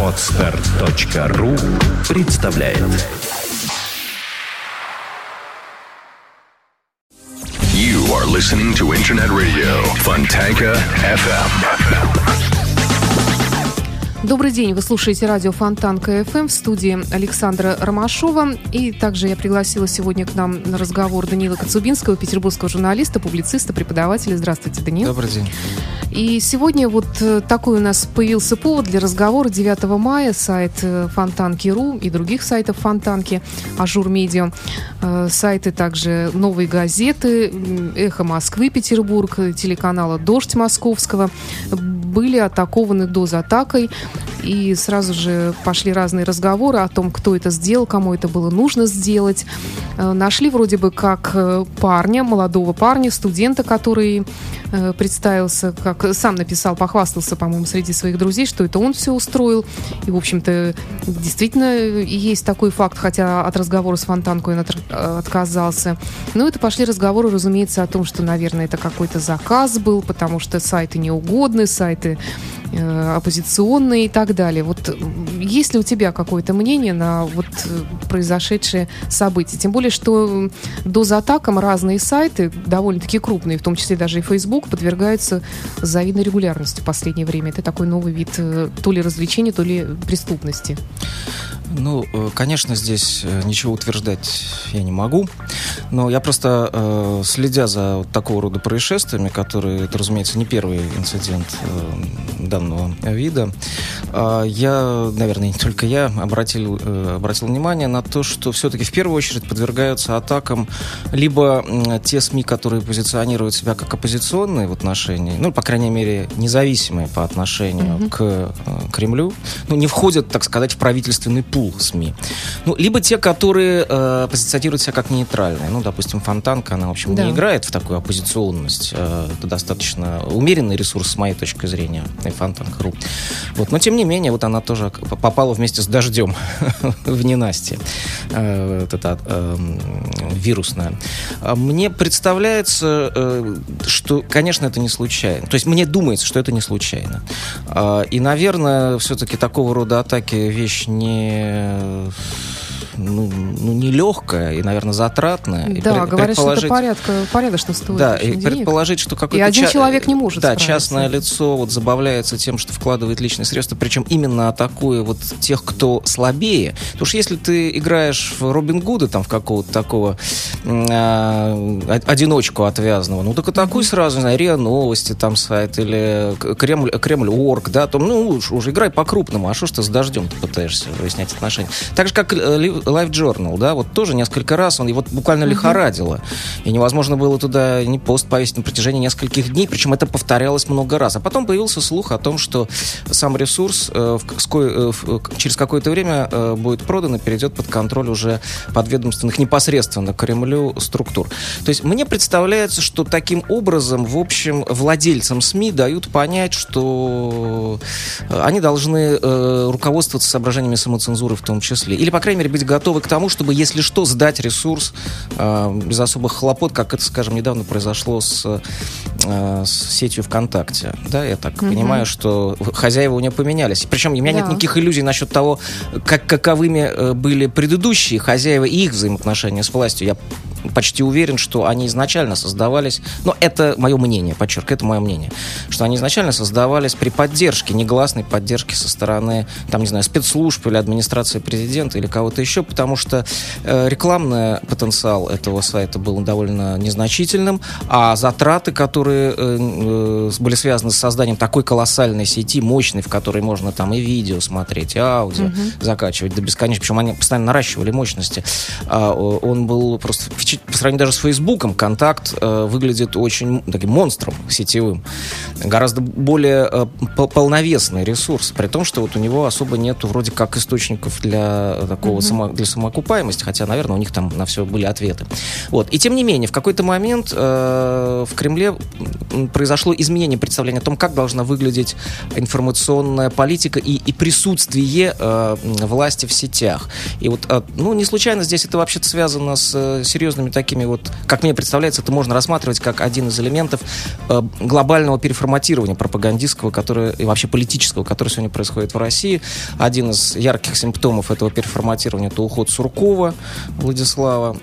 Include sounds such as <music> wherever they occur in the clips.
Отстар.ру представляет You are listening to Internet Radio Fontanka FM. Добрый день, вы слушаете радио Фонтан КФМ в студии Александра Ромашова. И также я пригласила сегодня к нам на разговор Данила Коцубинского, петербургского журналиста, публициста, преподавателя. Здравствуйте, Данил. Добрый день. И сегодня вот э, такой у нас появился повод для разговора. 9 мая сайт э, Фонтанки.ру и других сайтов Фонтанки, Ажур Медиа, э, сайты также «Новой газеты», «Эхо Москвы», Петербург, телеканала «Дождь» Московского были атакованы DDoS-атакой. И сразу же пошли разные разговоры о том, кто это сделал, кому это было нужно сделать. Нашли вроде бы как парня, молодого парня, студента, который представился, как сам написал, похвастался, по-моему, среди своих друзей, что это он все устроил. И, в общем-то, действительно есть такой факт, хотя от разговора с Фонтанкой он от, отказался. Но это пошли разговоры, разумеется, о том, что, наверное, это какой-то заказ был, потому что сайты неугодны, сайты оппозиционные и так далее. Вот есть ли у тебя какое-то мнение на вот произошедшие события? Тем более, что до атакам разные сайты, довольно-таки крупные, в том числе даже и Facebook, подвергаются завидной регулярностью в последнее время. Это такой новый вид то ли развлечения, то ли преступности. Ну, конечно, здесь ничего утверждать я не могу, но я просто, э, следя за вот такого рода происшествиями, которые, это, разумеется, не первый инцидент э, данного вида, э, я, наверное, не только я, обратил, обратил внимание на то, что все-таки в первую очередь подвергаются атакам либо те СМИ, которые позиционируют себя как оппозиционные в отношении, ну, по крайней мере, независимые по отношению mm-hmm. к Кремлю, ну, не входят, так сказать, в правительственный пул СМИ. Ну, либо те, которые э, позиционируют себя как нейтральные. Ну, допустим, Фонтанка, она, в общем, да. не играет в такую оппозиционность. Э, это достаточно умеренный ресурс, с моей точки зрения, и Фонтанка.ру. Вот. Но, тем не менее, вот она тоже попала вместе с дождем <laughs> в ненастье. Э, вот это э, вирусное. Мне представляется, э, что, конечно, это не случайно. То есть мне думается, что это не случайно. Э, и, наверное, все-таки такого рода атаки вещь не ну, ну, нелегкая и, наверное, затратная. Да, и говорят, что это порядка, порядочно стоит. Да, и денег. предположить, что какой-то... И один ча- человек не может Да, частное лицо вот забавляется тем, что вкладывает личные средства, причем именно атакуя вот тех, кто слабее. Потому что если ты играешь в Робин Гуда, там, в какого-то такого э, одиночку отвязанного, ну, так атакуй mm-hmm. сразу, не знаю, РИА Новости, там, сайт, или Кремль, Кремль.орг, да, там, ну, уж, уже играй по-крупному, а что ж ты с дождем пытаешься выяснять отношения? Так же, как э, Life Journal, да, вот тоже несколько раз он его буквально лихорадило. И невозможно было туда ни пост повесить на протяжении нескольких дней, причем это повторялось много раз. А потом появился слух о том, что сам ресурс э, в, э, в, через какое-то время э, будет продан и перейдет под контроль уже подведомственных непосредственно Кремлю структур. То есть мне представляется, что таким образом, в общем, владельцам СМИ дают понять, что они должны э, руководствоваться соображениями самоцензуры в том числе. Или, по крайней мере, быть готовы к тому, чтобы, если что, сдать ресурс э, без особых хлопот, как это, скажем, недавно произошло с, э, с сетью ВКонтакте. Да, я так mm-hmm. понимаю, что хозяева у нее поменялись. Причем у меня да. нет никаких иллюзий насчет того, как, каковыми э, были предыдущие хозяева и их взаимоотношения с властью. Я почти уверен, что они изначально создавались, но это мое мнение, подчеркиваю, это мое мнение, что они изначально создавались при поддержке, негласной поддержке со стороны, там, не знаю, спецслужб или администрации президента или кого-то еще, потому что э, рекламный потенциал этого сайта был довольно незначительным, а затраты, которые э, э, были связаны с созданием такой колоссальной сети, мощной, в которой можно там и видео смотреть, и аудио угу. закачивать до бесконечности, причем они постоянно наращивали мощности, э, он был просто по сравнению даже с Фейсбуком, контакт выглядит очень таким монстром сетевым. Гораздо более полновесный ресурс, при том, что вот у него особо нету вроде как источников для такого mm-hmm. само, для самоокупаемости, хотя, наверное, у них там на все были ответы. Вот. И тем не менее, в какой-то момент э, в Кремле произошло изменение представления о том, как должна выглядеть информационная политика и, и присутствие э, власти в сетях. И вот, э, ну, не случайно здесь это вообще-то связано с э, серьезными такими вот, как мне представляется, это можно рассматривать как один из элементов э, глобального переформатирования пропагандистского, которое, и вообще политического, которое сегодня происходит в России. Один из ярких симптомов этого переформатирования это уход Суркова Владислава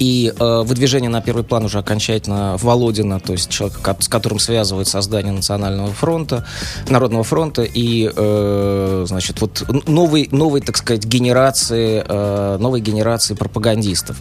и э, выдвижение на первый план уже окончательно Володина, то есть человека, с которым связывает создание Национального фронта, Народного фронта и, э, значит, вот новой, новой, так сказать, генерации, э, новой генерации пропагандистов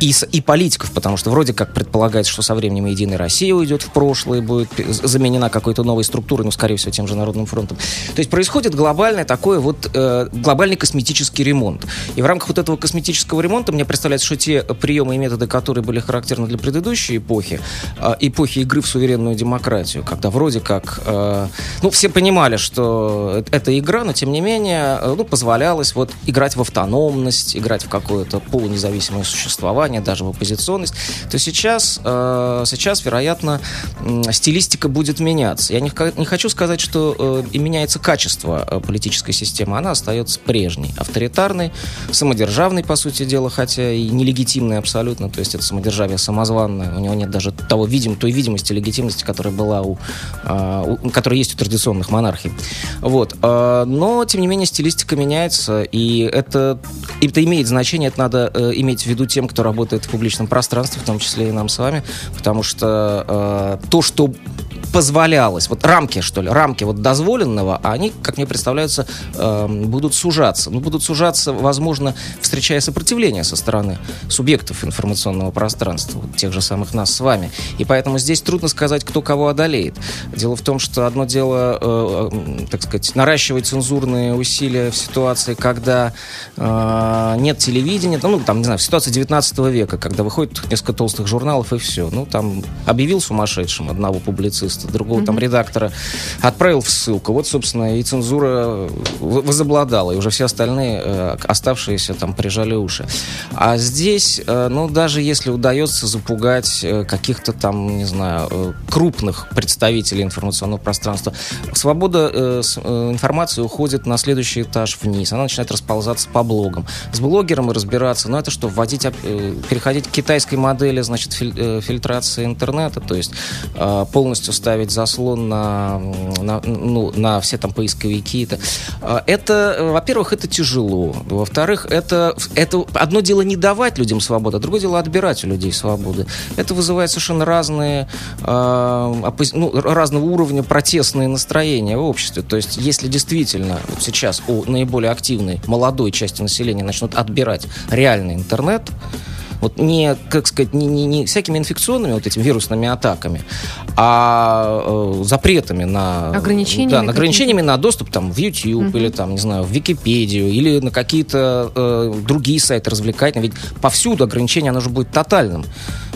и, и политиков, потому что вроде как предполагается, что со временем Единая Россия уйдет в прошлое, будет заменена какой-то новой структурой, ну, скорее всего, тем же Народным фронтом. То есть происходит глобальный такой вот, э, глобальный косметический ремонт. И в рамках вот этого косметического ремонта мне представляется, что те приемы и методы, которые были характерны для предыдущей эпохи, э, эпохи игры в суверенную демократию, когда вроде как, э, ну, все понимали, что это игра, но тем не менее, э, ну, позволялось вот играть в автономность, играть в какое-то полунезависимое существование, даже в оппозиционность, то сейчас, э, сейчас, вероятно, э, стилистика будет меняться. Я не, не хочу сказать, что э, и меняется качество э, политической системы, она остается прежней, авторитарной, самодержавной, по сути дела, хотя и нелегитимной абсолютно абсолютно, то есть это самодержавие самозванное, у него нет даже того видим, той видимости, легитимности, которая была у, э, у которая есть у традиционных монархий. Вот. Э, но, тем не менее, стилистика меняется, и это, это имеет значение, это надо э, иметь в виду тем, кто работает в публичном пространстве, в том числе и нам с вами, потому что э, то, что позволялось, вот рамки, что ли, рамки вот дозволенного, они, как мне представляется, э, будут сужаться. Ну, будут сужаться, возможно, встречая сопротивление со стороны субъектов информационного пространства, вот тех же самых нас с вами. И поэтому здесь трудно сказать, кто кого одолеет. Дело в том, что одно дело, э, э, так сказать, наращивать цензурные усилия в ситуации, когда э, нет телевидения, ну, там, не знаю, в ситуации 19 века, когда выходит несколько толстых журналов и все. Ну, там объявил сумасшедшим одного публициста, журналиста, другого mm-hmm. там редактора, отправил в ссылку. Вот, собственно, и цензура возобладала, и уже все остальные э, оставшиеся там прижали уши. А здесь, э, ну, даже если удается запугать э, каких-то там, не знаю, крупных представителей информационного пространства, свобода информации уходит на следующий этаж вниз. Она начинает расползаться по блогам. С блогером и разбираться, ну, это что, вводить, переходить к китайской модели, значит, фильтрации интернета, то есть полностью ставить ставить заслон на, на, ну, на все там поисковики. Это, а, это во-первых, это тяжело. Во-вторых, это, это одно дело не давать людям свободу, а другое дело отбирать у людей свободы. Это вызывает совершенно разные, э, оппози... ну, разного уровня протестные настроения в обществе. То есть, если действительно вот сейчас у наиболее активной молодой части населения начнут отбирать реальный интернет, вот не, как сказать, не, не, не всякими инфекционными вот этими вирусными атаками, а э, запретами на... Ограничениями? Да, на ограничениями на доступ там в YouTube угу. или там, не знаю, в Википедию или на какие-то э, другие сайты развлекательные. Ведь повсюду ограничение, оно же будет тотальным.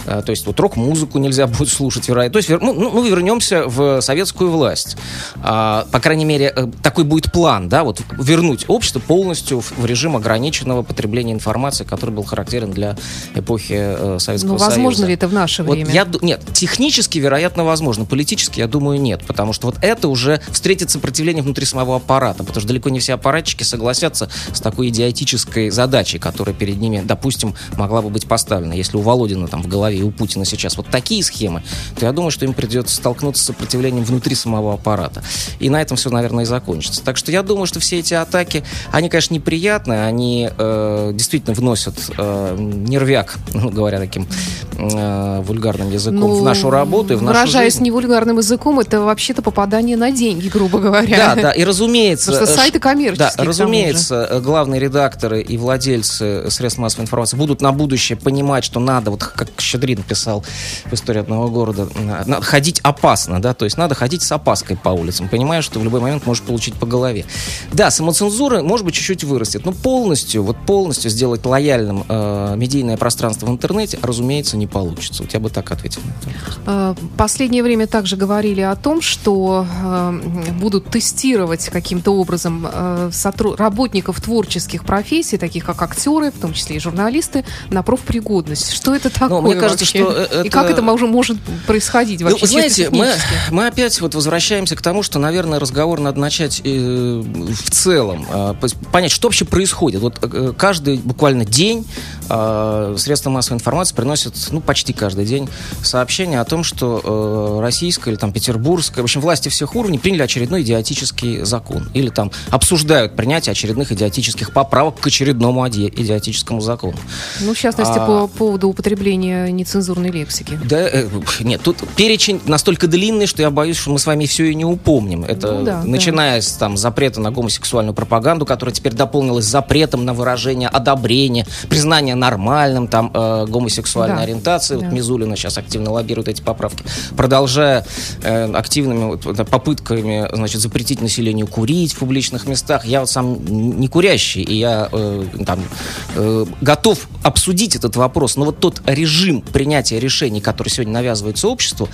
Э, то есть вот рок-музыку нельзя <laughs> будет слушать, вероятно. То есть ну, ну, мы вернемся в советскую власть. А, по крайней мере, э, такой будет план, да, вот вернуть общество полностью в, в режим ограниченного потребления информации, который был характерен для эпохи э, Советского ну, возможно Союза. ли это в наше вот время? Я, нет, технически, вероятно, возможно. Политически, я думаю, нет. Потому что вот это уже встретит сопротивление внутри самого аппарата. Потому что далеко не все аппаратчики согласятся с такой идиотической задачей, которая перед ними, допустим, могла бы быть поставлена. Если у Володина там в голове и у Путина сейчас вот такие схемы, то я думаю, что им придется столкнуться с сопротивлением внутри самого аппарата. И на этом все, наверное, и закончится. Так что я думаю, что все эти атаки, они, конечно, неприятные, они э, действительно вносят э, нервяк так, говоря таким э, вульгарным языком, ну, в нашу работу и в нашу Выражаясь жизнь. не вульгарным языком, это вообще-то попадание на деньги, грубо говоря. Да, да, и разумеется... Потому что э, сайты коммерческие. Да, разумеется, э, главные редакторы и владельцы средств массовой информации будут на будущее понимать, что надо, вот как Щедрин писал в «Истории одного города», надо ходить опасно, да, то есть надо ходить с опаской по улицам, понимая, что в любой момент можешь получить по голове. Да, самоцензура, может быть, чуть-чуть вырастет, но полностью, вот полностью сделать лояльным э, медийное пространство в интернете, разумеется, не получится. Вот я бы так ответил. Э, последнее время также говорили о том, что э, будут тестировать каким-то образом э, работников творческих профессий, таких как актеры, в том числе и журналисты, на профпригодность. Что это такое Но мне кажется, вообще? что это... И как это может, может происходить вообще? Ну, знаете, мы, мы опять вот возвращаемся к тому, что, наверное, разговор надо начать э, в целом. Э, понять, что вообще происходит. Вот э, каждый буквально день э, средства массовой информации приносят, ну, почти каждый день сообщения о том, что э, российская или там петербургская, в общем, власти всех уровней приняли очередной идиотический закон. Или там обсуждают принятие очередных идиотических поправок к очередному идиотическому закону. Ну, в частности, а, по поводу употребления нецензурной лексики. Да, э, нет, тут перечень настолько длинный, что я боюсь, что мы с вами все и не упомним. Это ну, да, начиная да. с там, запрета на гомосексуальную пропаганду, которая теперь дополнилась запретом на выражение одобрения, признание нормальным там э, гомосексуальной да. ориентации. Да. Вот Мизулина сейчас активно лоббирует эти поправки. Продолжая э, активными вот, попытками значит, запретить населению курить в публичных местах. Я вот сам не курящий, и я э, там, э, готов обсудить этот вопрос. Но вот тот режим принятия решений, который сегодня навязывается обществу,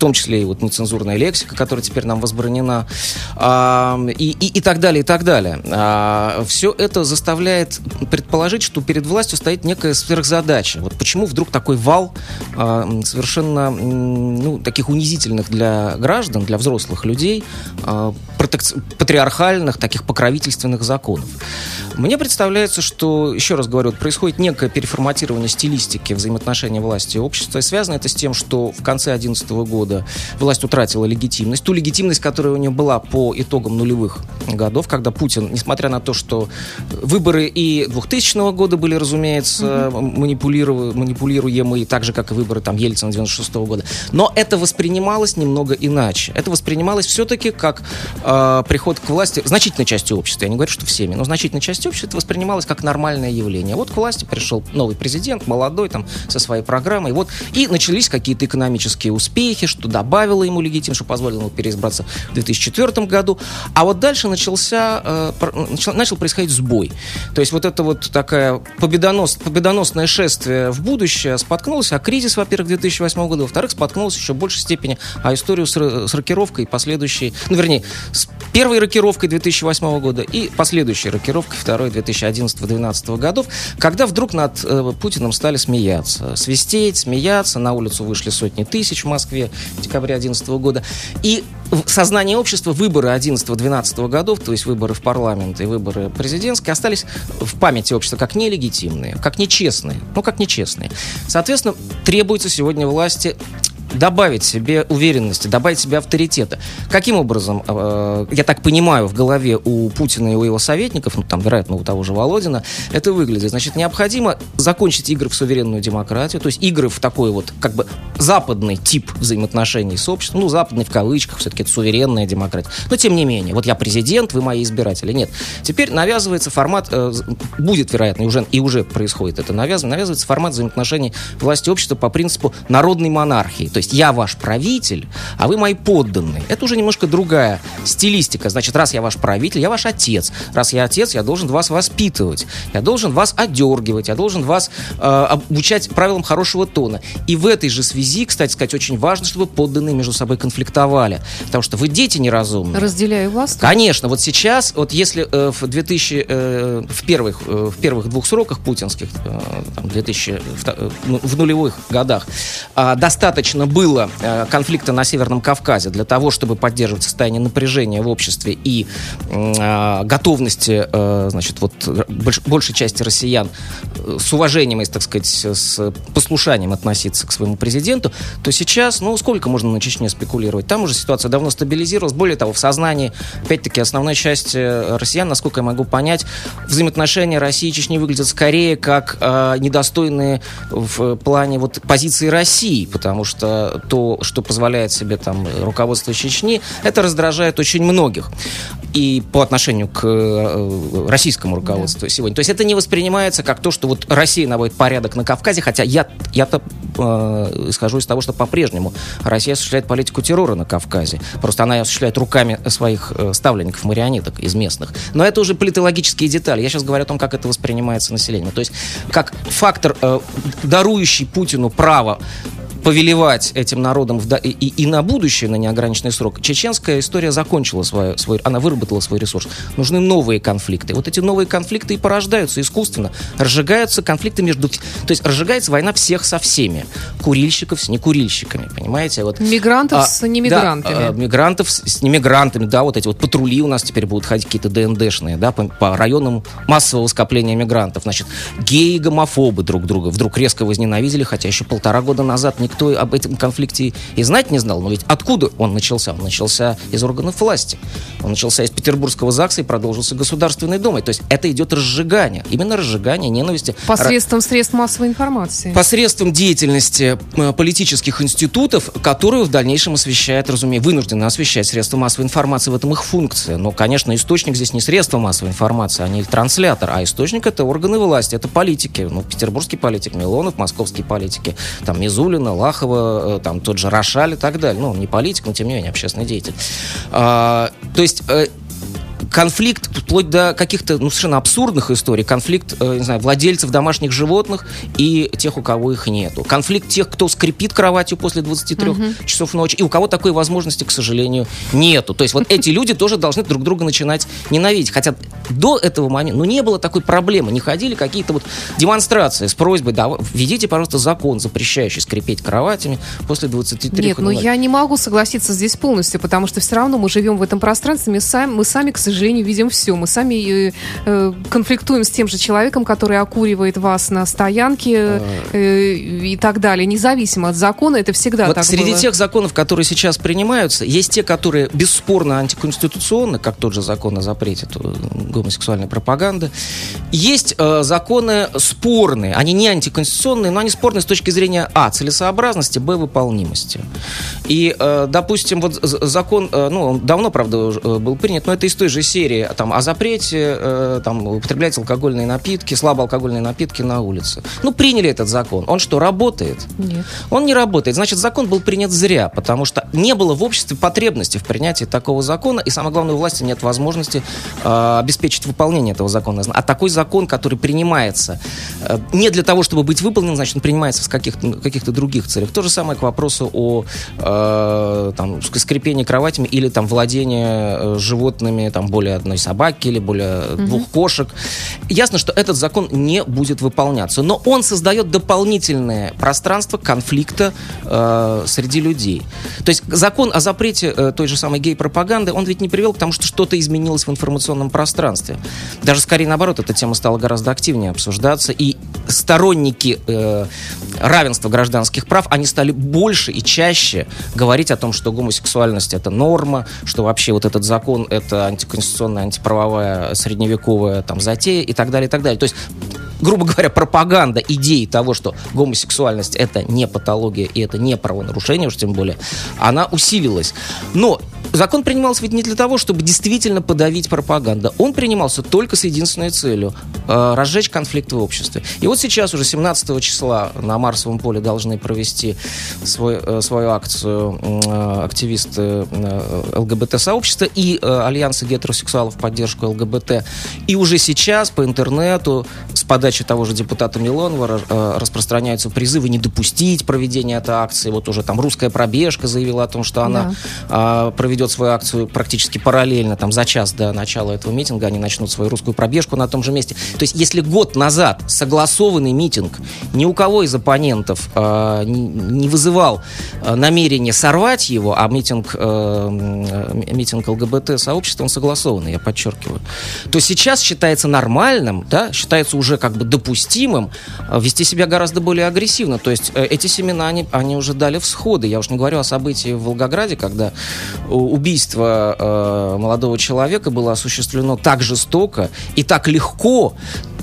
том числе и вот нецензурная лексика, которая теперь нам возбранена, и, и, и так далее, и так далее. А, все это заставляет предположить, что перед властью стоит некая сверхзадача. Вот почему вдруг такой вал а, совершенно ну, таких унизительных для граждан, для взрослых людей, а, патриархальных, таких покровительственных законов. Мне представляется, что, еще раз говорю, происходит некое переформатирование стилистики взаимоотношений власти и общества. И связано это с тем, что в конце 2011 года власть утратила легитимность. Ту легитимность, которая у нее была по итогам нулевых годов, когда Путин, несмотря на то, что выборы и 2000 года были, разумеется, угу. манипулируемые, так же, как и выборы там, Ельцина 96 года, но это воспринималось немного иначе. Это воспринималось все-таки как э, приход к власти значительной части общества. Я не говорю, что всеми, но значительной части общества это воспринималось как нормальное явление. Вот к власти пришел новый президент, молодой, там, со своей программой. Вот, и начались какие-то экономические успехи, что добавило ему легитимность, что позволило ему переизбраться в 2004 году. А вот дальше начался, э, начал, начал происходить сбой. То есть вот это вот такая победонос, победоносное шествие в будущее споткнулось, а кризис, во-первых, 2008 года, во-вторых, споткнулось еще в большей степени, а историю с, с рокировкой последующей, ну, вернее, с первой рокировкой 2008 года и последующей рокировкой второй 2011-2012 годов, когда вдруг над э, Путиным стали смеяться. Свистеть, смеяться, на улицу вышли сотни тысяч в Москве в декабре 2011 года. И в сознании общества выборы 11-12 годов, то есть выборы в парламент и выборы президентские, остались в памяти общества как нелегитимные, как нечестные. Ну, как нечестные. Соответственно, требуется сегодня власти добавить себе уверенности, добавить себе авторитета. Каким образом, э, я так понимаю, в голове у Путина и у его советников, ну там, вероятно, у того же Володина, это выглядит. Значит, необходимо закончить игры в суверенную демократию, то есть игры в такой вот, как бы, западный тип взаимоотношений с обществом, ну, западный в кавычках, все-таки это суверенная демократия. Но, тем не менее, вот я президент, вы мои избиратели. Нет. Теперь навязывается формат, э, будет, вероятно, уже, и уже происходит это навязывание, навязывается формат взаимоотношений власти общества по принципу народной монархии. То есть я ваш правитель, а вы мои подданные. Это уже немножко другая стилистика. Значит, раз я ваш правитель, я ваш отец. Раз я отец, я должен вас воспитывать. Я должен вас одергивать. Я должен вас э, обучать правилам хорошего тона. И в этой же связи, кстати сказать, очень важно, чтобы подданные между собой конфликтовали. Потому что вы дети неразумные. Разделяю вас. Конечно. Вот сейчас, вот если э, в 2000, э, в первых, э, в первых двух сроках путинских, э, там, 2000, в, э, в нулевых годах, э, достаточно было э, конфликта на Северном Кавказе для того, чтобы поддерживать состояние напряжения в обществе и э, готовности, э, значит, вот больш, большей части россиян с уважением, если так сказать, с послушанием относиться к своему президенту, то сейчас, ну, сколько можно на Чечне спекулировать? Там уже ситуация давно стабилизировалась. Более того, в сознании, опять-таки, основной части россиян, насколько я могу понять, взаимоотношения России и Чечни выглядят скорее как э, недостойные в плане вот позиции России, потому что то, что позволяет себе там руководство Чечни, это раздражает очень многих. и по отношению к э, российскому руководству да. сегодня. То есть это не воспринимается как то, что вот Россия наводит порядок на Кавказе, хотя я, я-то э, исхожу из того, что по-прежнему Россия осуществляет политику террора на Кавказе. Просто она ее осуществляет руками своих э, ставленников, марионеток из местных. Но это уже политологические детали. Я сейчас говорю о том, как это воспринимается населением. То есть как фактор, э, дарующий Путину право повелевать этим народом в, и, и на будущее, на неограниченный срок, чеченская история закончила свой, свой, она выработала свой ресурс. Нужны новые конфликты. Вот эти новые конфликты и порождаются искусственно. Разжигаются конфликты между... То есть разжигается война всех со всеми. Курильщиков с некурильщиками, понимаете? Вот, мигрантов а, с немигрантами. Да, а, мигрантов с, с немигрантами, да, вот эти вот патрули у нас теперь будут ходить какие-то ДНДшные, да, по, по районам массового скопления мигрантов. Значит, геи и гомофобы друг друга вдруг резко возненавидели, хотя еще полтора года назад не никто об этом конфликте и знать не знал. Но ведь откуда он начался? Он начался из органов власти. Он начался из Петербургского ЗАГСа и продолжился Государственной Думой. То есть это идет разжигание. Именно разжигание ненависти. Посредством средств массовой информации. Посредством деятельности э, политических институтов, которую в дальнейшем освещает, разумеется, вынуждены освещать средства массовой информации. В этом их функция. Но, конечно, источник здесь не средства массовой информации, а не транслятор, а источник это органы власти, это политики. Ну, петербургский политик Милонов, московские политики, там Мизулина, Малахова, э, там тот же Рошаль и так далее. Ну, он не политик, но тем не менее общественный деятель. А, то есть э, конфликт вплоть до каких-то ну, совершенно абсурдных историй. Конфликт, э, не знаю, владельцев домашних животных и тех, у кого их нету. Конфликт тех, кто скрипит кроватью после 23 угу. часов ночи, и у кого такой возможности, к сожалению, нету. То есть вот эти люди тоже должны друг друга начинать ненавидеть. Хотя до этого момента, ну, не было такой проблемы. Не ходили какие-то вот демонстрации с просьбой, да, введите, пожалуйста, закон, запрещающий скрипеть кроватями после 23 Нет, но ну, я не могу согласиться здесь полностью, потому что все равно мы живем в этом пространстве, мы сами, мы сами к сожалению, сожалению, видим все. Мы сами э, э, конфликтуем с тем же человеком, который окуривает вас на стоянке а... э, и так далее. Независимо от закона, это всегда вот так среди было. тех законов, которые сейчас принимаются, есть те, которые бесспорно антиконституционны, как тот же закон о запрете гомосексуальной пропаганды. Есть э, законы спорные. Они не антиконституционные, но они спорные с точки зрения а. целесообразности, б. выполнимости. И, э, допустим, вот закон, э, ну, он давно, правда, э, был принят, но это из той же серии там, о запрете э, там, употреблять алкогольные напитки, слабоалкогольные напитки на улице. Ну, приняли этот закон. Он что, работает? Нет. Он не работает. Значит, закон был принят зря, потому что не было в обществе потребности в принятии такого закона, и самое главное, у власти нет возможности э, обеспечить выполнение этого закона. А такой закон, который принимается э, не для того, чтобы быть выполнен, значит, он принимается в каких-то, каких-то других целях. То же самое к вопросу о э, там, скрипении кроватями или там владении э, животными, там, более одной собаки или более угу. двух кошек. Ясно, что этот закон не будет выполняться, но он создает дополнительное пространство конфликта э, среди людей. То есть закон о запрете э, той же самой гей-пропаганды, он ведь не привел к тому, что что-то изменилось в информационном пространстве. Даже скорее наоборот, эта тема стала гораздо активнее обсуждаться, и сторонники э, равенства гражданских прав, они стали больше и чаще говорить о том, что гомосексуальность это норма, что вообще вот этот закон это антиконституционный конституционная, антиправовая, средневековая там, затея и так далее, и так далее. То есть грубо говоря, пропаганда идеи того, что гомосексуальность это не патология и это не правонарушение, уж тем более, она усилилась. Но закон принимался ведь не для того, чтобы действительно подавить пропаганду. Он принимался только с единственной целью э, разжечь конфликт в обществе. И вот сейчас уже 17 числа на Марсовом поле должны провести свой, э, свою акцию э, активисты э, ЛГБТ-сообщества и э, Альянса гетеросексуалов в поддержку ЛГБТ. И уже сейчас по интернету с подачи того же депутата Милонова э, распространяются призывы не допустить проведения этой акции. Вот уже там русская пробежка заявила о том, что она да. э, проведет ведет свою акцию практически параллельно, там за час до начала этого митинга они начнут свою русскую пробежку на том же месте. То есть, если год назад согласованный митинг ни у кого из оппонентов э, не, вызывал э, намерения сорвать его, а митинг, э, митинг ЛГБТ-сообщества, он согласованный, я подчеркиваю, то сейчас считается нормальным, да, считается уже как бы допустимым э, вести себя гораздо более агрессивно. То есть, э, эти семена, они, они уже дали всходы. Я уж не говорю о событии в Волгограде, когда убийство э, молодого человека было осуществлено так жестоко и так легко,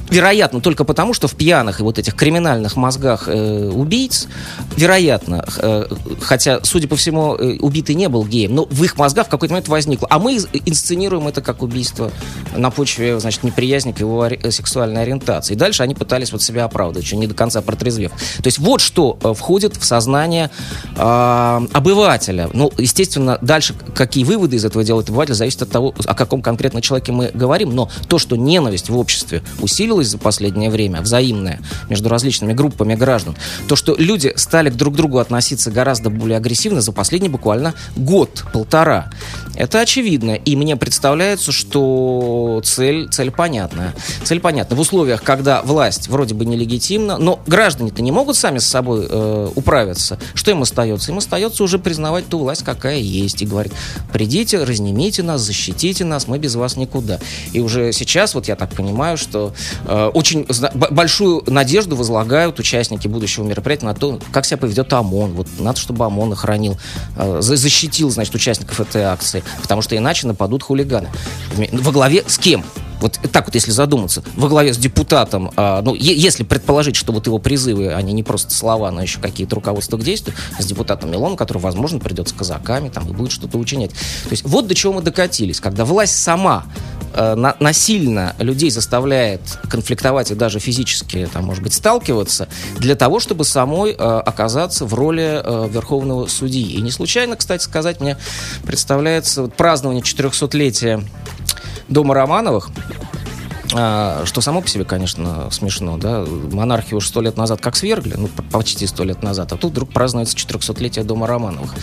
вероятно, только потому, что в пьяных и вот этих криминальных мозгах э, убийц, вероятно, э, хотя, судя по всему, э, убитый не был геем, но в их мозгах в какой-то момент возникло. А мы инсценируем это как убийство на почве, значит, неприязни к его ори- сексуальной ориентации. И дальше они пытались вот себя оправдывать, еще не до конца протрезвев. То есть вот что э, входит в сознание э, обывателя. Ну, естественно, дальше какие выводы из этого делает обыватель, зависит от того, о каком конкретно человеке мы говорим. Но то, что ненависть в обществе усилилась за последнее время, взаимная, между различными группами граждан, то, что люди стали друг к другу относиться гораздо более агрессивно за последний буквально год-полтора. Это очевидно. И мне представляется, что цель, цель понятная. Цель понятна. В условиях, когда власть вроде бы нелегитимна, но граждане-то не могут сами с собой э, управиться. Что им остается? Им остается уже признавать ту власть, какая есть. И говорить, придите, разнимите нас, защитите нас, мы без вас никуда. И уже сейчас, вот я так понимаю, что очень большую надежду возлагают участники будущего мероприятия на то, как себя поведет ОМОН. Вот надо, чтобы ОМОН охранил, э, защитил, значит, участников этой акции потому что иначе нападут хулиганы. Во главе с кем? Вот так вот, если задуматься, во главе с депутатом, а, ну, е- если предположить, что вот его призывы, они не просто слова, но еще какие-то руководства к действию, с депутатом Милоном, который, возможно, придет с казаками там, и будет что-то учинять. То есть вот до чего мы докатились, когда власть сама э, на, насильно людей заставляет конфликтовать и даже физически, там, может быть, сталкиваться, для того, чтобы самой э, оказаться в роли э, верховного судьи. И не случайно, кстати сказать, мне представляется вот, празднование 400-летия дома Романовых, что само по себе, конечно, смешно, да, монархию уже сто лет назад как свергли, ну, почти сто лет назад, а тут вдруг празднуется 400-летие Дома Романовых.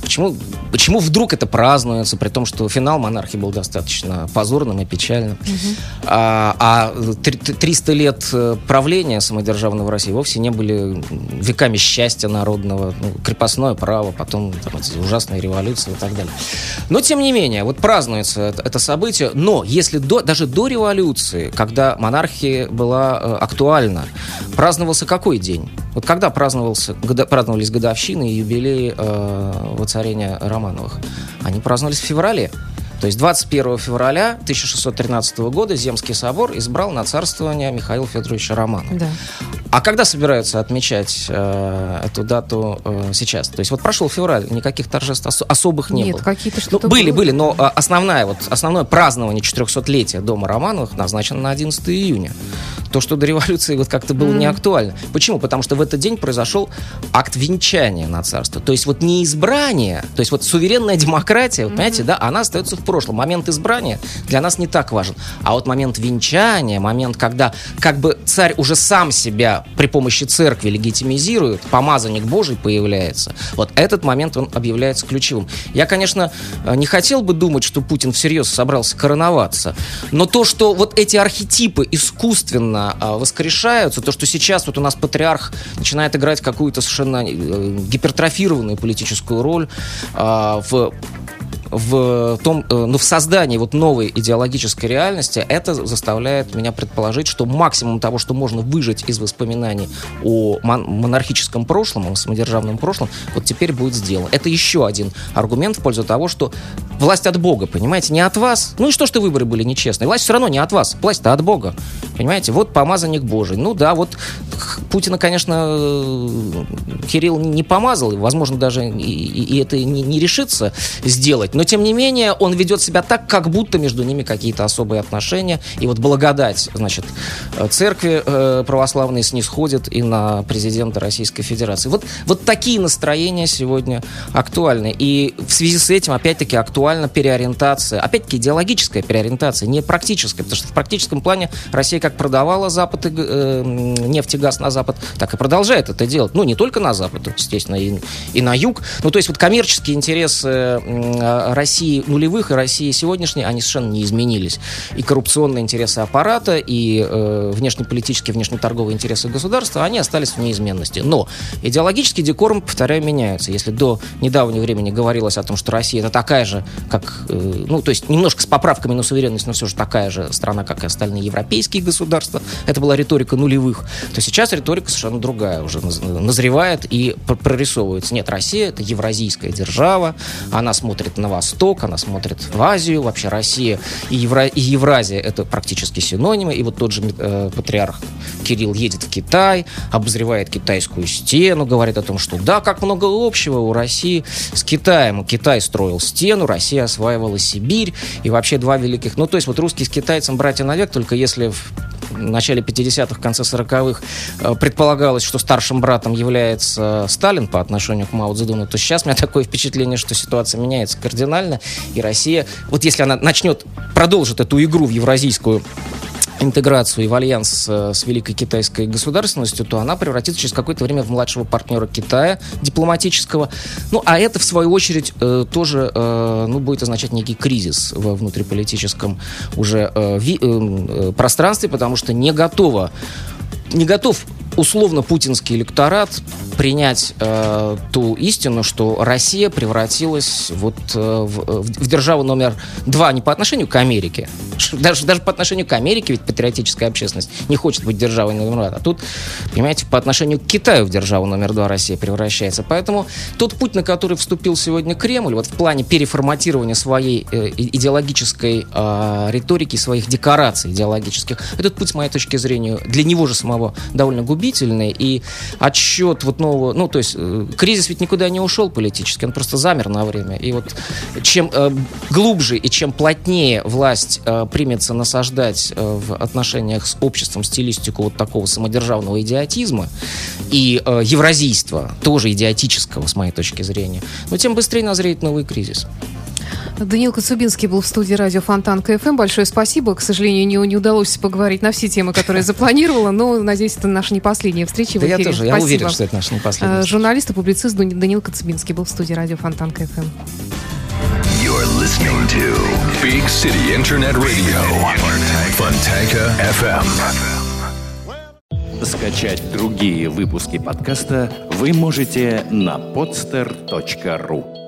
Почему, почему вдруг это празднуется, при том, что финал монархии был достаточно позорным и печальным, угу. а, а 300 лет э, правления самодержавного России вовсе не были веками счастья народного, ну, крепостное право, потом там, ужасные революции и так далее. Но, тем не менее, вот празднуется это, это событие, но если до, даже до революции революции, когда монархия была э, актуальна, праздновался какой день? Вот когда праздновался, года, праздновались годовщины и юбилеи э, воцарения Романовых? Они праздновались в феврале. То есть 21 февраля 1613 года Земский собор избрал на царствование Михаила Федоровича Романова. Да. А когда собираются отмечать э, эту дату э, сейчас? То есть вот прошел февраль, никаких торжеств ос- особых не Нет, было. Нет, какие-то ну, что-то ну, Были, было. были, но э, основная, вот, основное празднование 400-летия Дома Романовых назначено на 11 июня. То, что до революции вот как-то было mm. не актуально. Почему? Потому что в этот день произошел акт венчания на царство. То есть вот не избрание, то есть вот суверенная демократия, mm-hmm. вот, понимаете, да, она остается в прошлом. Момент избрания для нас не так важен. А вот момент венчания, момент, когда как бы царь уже сам себя при помощи церкви легитимизирует, помазанник Божий появляется, вот этот момент он объявляется ключевым. Я, конечно, не хотел бы думать, что Путин всерьез собрался короноваться, но то, что вот эти архетипы искусственно а, воскрешаются, то, что сейчас вот у нас патриарх начинает играть какую-то совершенно э, гипертрофированную политическую роль а, в в том, э, ну, в создании вот новой идеологической реальности, это заставляет меня предположить, что максимум того, что можно выжить из воспоминаний о мон- монархическом прошлом, о самодержавном прошлом, вот теперь будет сделано. Это еще один аргумент в пользу того, что власть от Бога, понимаете, не от вас. Ну и что, что выборы были нечестные? Власть все равно не от вас, власть-то от Бога. Понимаете, вот помазанник Божий. Ну да, вот Путина, конечно, э, Кирилл не помазал, возможно, даже и, и это не, не решится сделать, но тем не менее он ведет себя так, как будто между ними какие-то особые отношения, и вот благодать, значит, церкви э, православные снисходит и на президента Российской Федерации. Вот, вот такие настроения сегодня актуальны, и в связи с этим, опять-таки, актуальна переориентация, опять-таки, идеологическая переориентация, не практическая, потому что в практическом плане Россия как продавала Запад э, нефть и газ на Запад, так и продолжает это делать. Ну, не только на Запад, естественно, и, и на Юг. Ну, то есть вот коммерческие интересы э, России нулевых и России сегодняшней, они совершенно не изменились. И коррупционные интересы аппарата, и э, внешнеполитические, внешнеторговые интересы государства, они остались в неизменности. Но идеологический декорум, повторяю, меняется. Если до недавнего времени говорилось о том, что Россия это такая же, как, э, ну, то есть немножко с поправками на суверенность, но все же такая же страна, как и остальные европейские государства, это была риторика нулевых, то сейчас риторика совершенно другая уже назревает и прорисовывается. Нет, Россия это евразийская держава, она смотрит на восток, она смотрит в Азию, вообще Россия и, Евра... и Евразия это практически синонимы, и вот тот же э, патриарх Кирилл едет в Китай, обозревает китайскую стену, говорит о том, что да, как много общего у России с Китаем. Китай строил стену, Россия осваивала Сибирь, и вообще два великих... Ну, то есть вот русские с китайцем братья навек, только если в начале 50-х, конце 40-х э, предполагалось, что старшим братом является Сталин по отношению к Мао Цзэдуну, то сейчас у меня такое впечатление, что ситуация меняется кардинально, и Россия, вот если она начнет, продолжит эту игру в евразийскую интеграцию и в альянс э, с Великой Китайской государственностью, то она превратится через какое-то время в младшего партнера Китая дипломатического. Ну, а это, в свою очередь, э, тоже э, ну, будет означать некий кризис во внутриполитическом уже пространстве, потому что не готово не готов условно путинский электорат принять э, ту истину, что Россия превратилась вот э, в, в державу номер два не по отношению к Америке, даже, даже по отношению к Америке, ведь патриотическая общественность не хочет быть державой номер два, а тут, понимаете, по отношению к Китаю в державу номер два Россия превращается. Поэтому тот путь, на который вступил сегодня Кремль, вот в плане переформатирования своей э, идеологической э, риторики, своих декораций идеологических, этот путь, с моей точки зрения, для него же самого довольно губительный, и отсчет вот нового, ну, то есть э, кризис ведь никуда не ушел политически, он просто замер на время. И вот чем э, глубже и чем плотнее власть э, примется насаждать э, в отношениях с обществом стилистику вот такого самодержавного идиотизма и э, евразийства, тоже идиотического, с моей точки зрения, но тем быстрее назреет новый кризис. Даниил Коцюбинский был в студии радио Фонтанка FM. Большое спасибо. К сожалению, не, не удалось поговорить на все темы, которые <laughs> запланировала, но, надеюсь, это наша не последняя встреча да в эфире. я тоже, спасибо. я уверен, что это наша не последняя. Э, журналист и публицист Даниил Коцюбинский был в студии радио Фонтанка FM. You're listening to Big City Internet Radio, Fontanka FM. Скачать другие выпуски подкаста вы можете на podster.ru